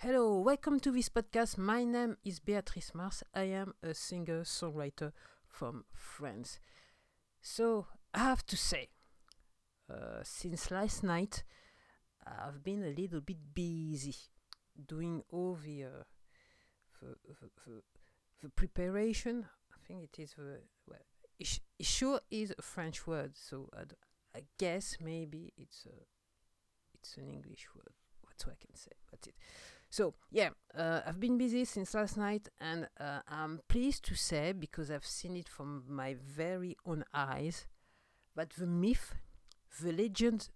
Hello, welcome to this podcast. My name is Beatrice Mars. I am a singer songwriter from France. So, I have to say, uh, since last night, I've been a little bit busy doing all the, uh, the, the, the, the preparation. I think it is the, well, it, it sure is a French word, so I guess maybe it's a, it's an English word. That's what I can say. That's it. So yeah, uh, I've been busy since last night, and uh, I'm pleased to say because I've seen it from my very own eyes that the myth, the legend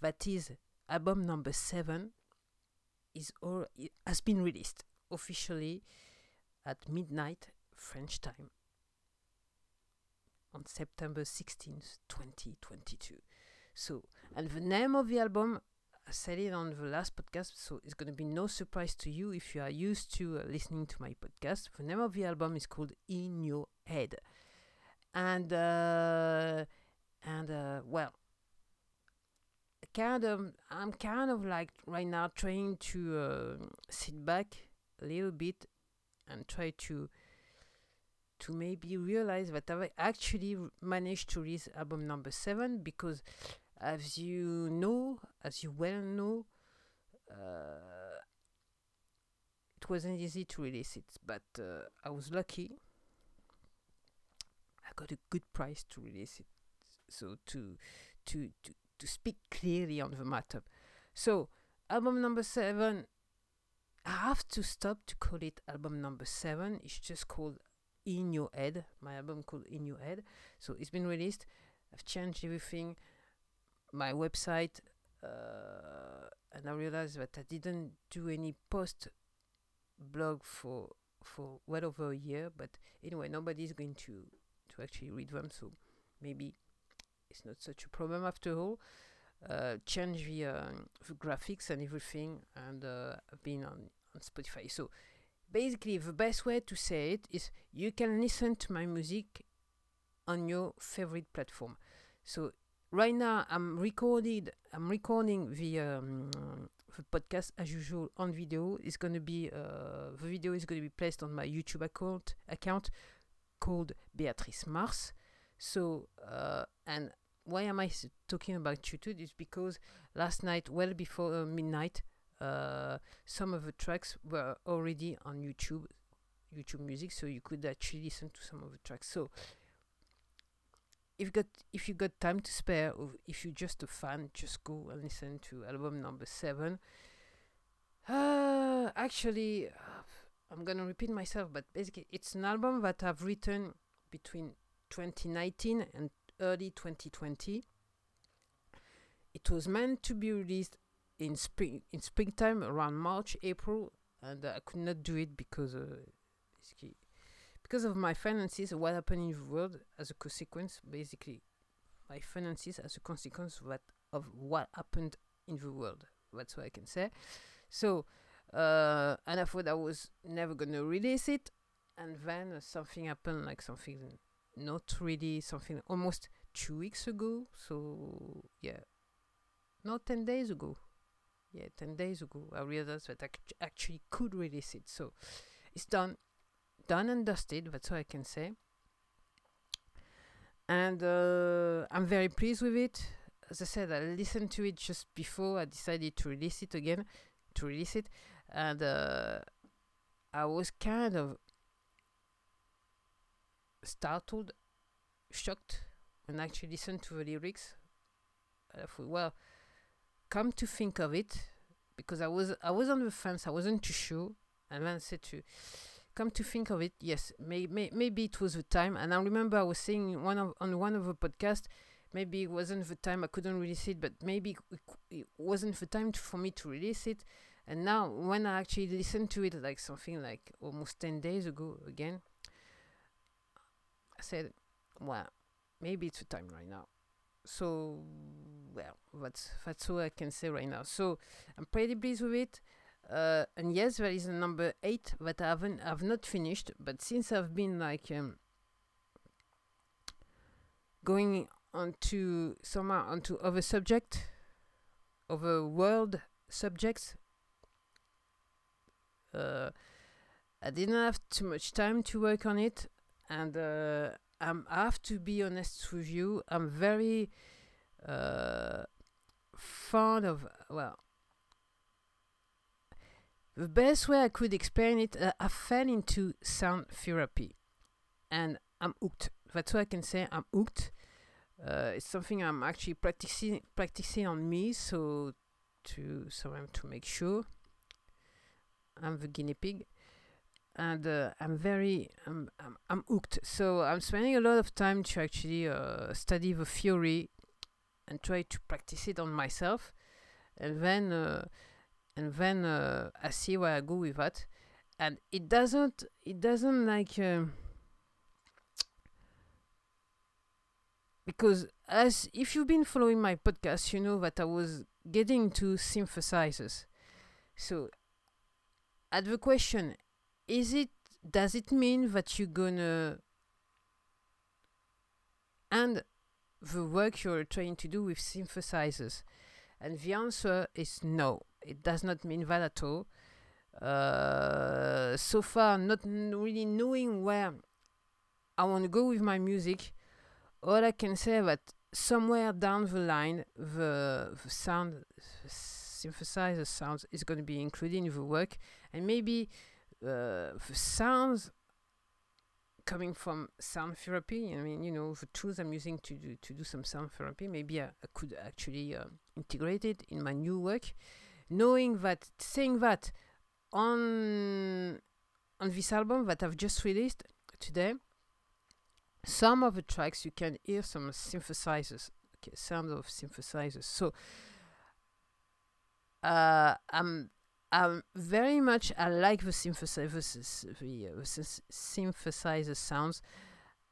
that is album number seven is all has been released officially at midnight French time on September 16th, 2022. So, and the name of the album I said it on the last podcast, so it's going to be no surprise to you if you are used to uh, listening to my podcast. The name of the album is called In Your Head, and uh, and uh, well, kind of I'm kind of like right now trying to uh, sit back a little bit and try to to maybe realize that I actually managed to release album number seven because as you know, as you well know, uh, it wasn't easy to release it, but uh, I was lucky. I got a good price to release it, so to to to to speak clearly on the matter. So album number seven. I have to stop to call it album number seven. It's just called In Your Head. My album called In Your Head. So it's been released. I've changed everything my website uh, and I realized that I didn't do any post blog for for well over a year but anyway nobody's going to to actually read them so maybe it's not such a problem after all. Uh, change the, uh, the graphics and everything and uh, I've been on, on Spotify. So basically the best way to say it is you can listen to my music on your favorite platform. So right now I'm recorded I'm recording the um, the podcast as usual on video. It's to be uh, the video is going to be placed on my YouTube account account called Beatrice Mars. So uh, and why am I talking about YouTube? Is because last night well before uh, midnight uh, some of the tracks were already on YouTube YouTube music so you could actually listen to some of the tracks. So if got if you got time to spare or if you're just a fan just go and listen to album number seven. Uh, actually i'm gonna repeat myself but basically it's an album that i've written between 2019 and early 2020 it was meant to be released in spring in springtime around march april and uh, i could not do it because uh, basically because of my finances, what happened in the world as a consequence, basically, my finances as a consequence of what, of what happened in the world. That's what I can say. So, uh, and I thought I was never gonna release it, and then uh, something happened, like something not really something almost two weeks ago. So yeah, not ten days ago. Yeah, ten days ago, I realized that I actually could release it. So it's done done and dusted. That's all I can say. And uh, I'm very pleased with it. As I said, I listened to it just before I decided to release it again, to release it, and uh, I was kind of startled, shocked when I actually listened to the lyrics. I thought, well, come to think of it, because I was I was on the fence, I wasn't too sure, and then I said to come to think of it, yes, may, may, maybe it was the time. And I remember I was saying one of, on one of the podcast, maybe it wasn't the time I couldn't release it, but maybe it, it wasn't the time to, for me to release it. And now, when I actually listened to it, like something like almost 10 days ago again, I said, well, maybe it's the time right now. So, well, that's, that's all I can say right now. So, I'm pretty pleased with it. Uh, and yes, there is a number eight that I haven't, I've not finished. But since I've been like um, going onto somehow onto other subject, other world subjects, Uh, I didn't have too much time to work on it, and uh, I'm, I have to be honest with you. I'm very uh, fond of well. The best way I could explain it, uh, I fell into sound therapy, and I'm hooked. That's what I can say. I'm hooked. Uh, it's something I'm actually practicing practicing on me, so to so I'm to make sure I'm the guinea pig, and uh, I'm very I'm, I'm I'm hooked. So I'm spending a lot of time to actually uh, study the theory and try to practice it on myself, and then uh, and then uh, I see where I go with that, and it doesn't it doesn't like. Um, because as if you've been following my podcast, you know that I was getting to synthesizers. So, at the question, is it does it mean that you're gonna end the work you're trying to do with synthesizers? And the answer is no. It does not mean that at all. Uh, so far, not really knowing where I want to go with my music all I can say that somewhere down the line, the, the sound, the synthesizer sounds is going to be included in the work, and maybe uh, the sounds coming from sound therapy. I mean, you know, the tools I'm using to do to do some sound therapy. Maybe I, I could actually uh, integrate it in my new work, knowing that saying that on on this album that I've just released today some of the tracks you can hear some synthesizers okay sound of synthesizers. So uh i'm i'm very much i like the synthesizers the, uh, the synthesizer sounds.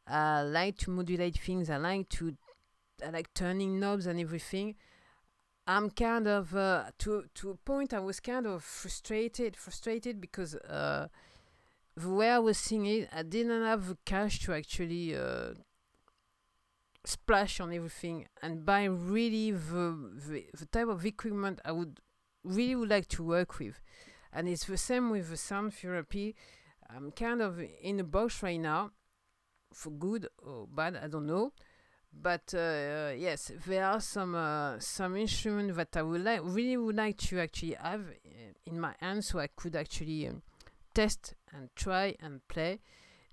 I like to modulate things i like to i like turning knobs and everything i'm kind of uh, to to a point i was kind of frustrated frustrated because uh the way I was singing, I didn't have the cash to actually uh, splash on everything and buy really the, the, the type of equipment I would really would like to work with. And it's the same with the sound therapy. I'm kind of in a box right now, for good or bad, I don't know. But uh, yes, there are some uh, some instruments that I would like really would like to actually have uh, in my hands, so I could actually um, test and try and play.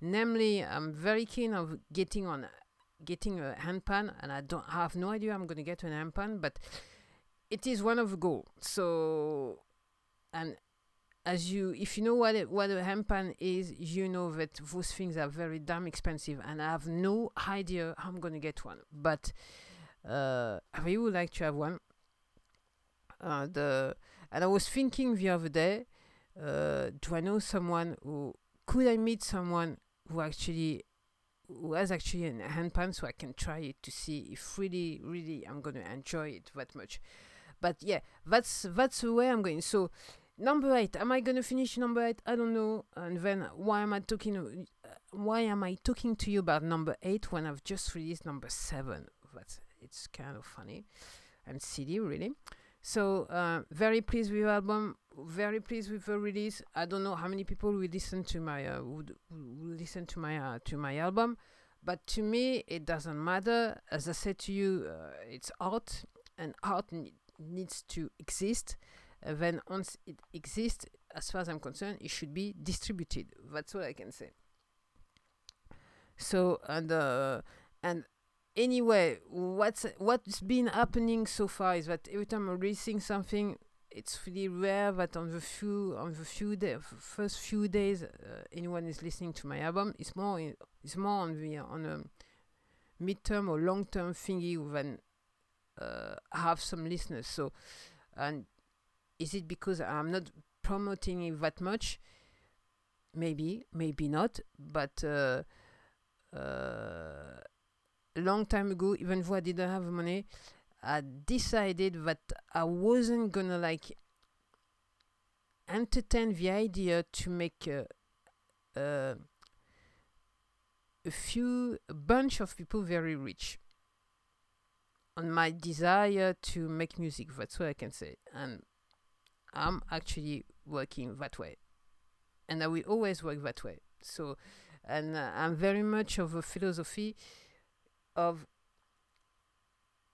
Namely, I'm very keen of getting on getting a handpan, and I don't have no idea I'm going to get an handpan, but it is one of the goals. So, and as you, if you know what it, what a handpan is, you know that those things are very damn expensive, and I have no idea how I'm to get one. But uh, I really would like to have one. Uh, the and I was thinking the other day uh, do I know someone who could I meet someone who actually who has actually a handpan so I can try it to see if really really I'm gonna enjoy it that much. But yeah, that's that's the way I'm going. So number eight, am I gonna finish number eight? I don't know. And then why am I talking? Uh, why am I talking to you about number eight when I've just released number seven? That's it's kind of funny and silly, really. So uh, very pleased with album. Very pleased with the release. I don't know how many people will listen to my uh, would, would listen to my uh, to my album, but to me it doesn't matter. As I said to you, uh, it's art, and art ne- needs to exist. Then once it exists, as far as I'm concerned, it should be distributed. That's what I can say. So and uh, and anyway, what's what's been happening so far is that every time I'm releasing something, it's really rare that on the few on the few day, first few days, uh, anyone is listening to my album. It's more in, it's more on the on a midterm or long term thingy than uh, have some listeners. So, and is it because I'm not promoting it that much? Maybe, maybe not, but. Uh, uh, long time ago, even though I didn't have money, I decided that I wasn't gonna like entertain the idea to make a, a, a few a bunch of people very rich on my desire to make music that's what i can say and i'm actually working that way and I will always work that way. So, and uh, I'm very much of a philosophy of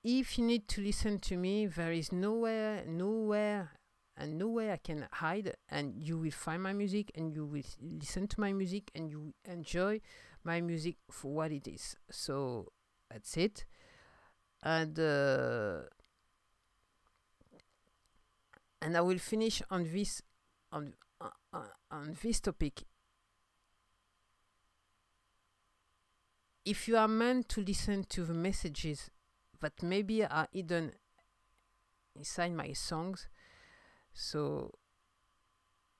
if you need to listen to me, there is nowhere, nowhere, and nowhere I can hide, and you will find my music, and you will listen to my music, and you enjoy my music for what it is. So that's it, and uh, and I will finish on this on uh, uh, on this topic. If you are meant to listen to the messages that maybe are hidden inside my songs, so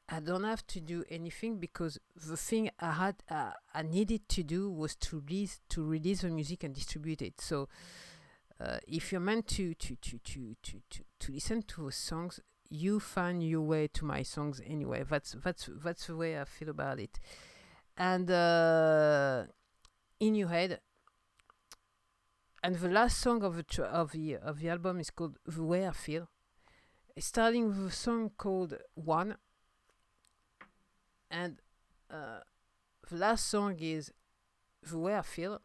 I don't have to do anything because the thing I had uh, I needed to do was to release to release the music and distribute it. So uh, if you're meant to to, to, to, to, to to listen to the songs, you find your way to my songs anyway. That's that's that's the way I feel about it. And uh, in your head. And the last song of the tr- of the of the album is called "The Way I Feel." Starting with a song called "One," and uh, the last song is "The Way I Feel."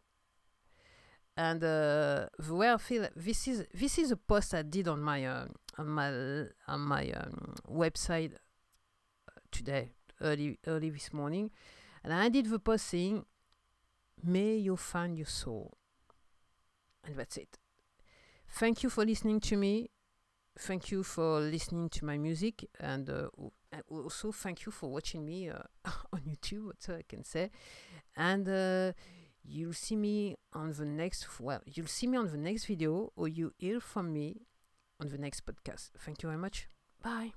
And uh, the way I feel this is this is a post I did on my uh, on my on my um, website uh, today early early this morning, and I did the post saying May you find your soul. And that's it. Thank you for listening to me. Thank you for listening to my music. And uh, also thank you for watching me uh, on YouTube, that's I can say. And uh, you'll see me on the next, well, you'll see me on the next video or you hear from me on the next podcast. Thank you very much. Bye.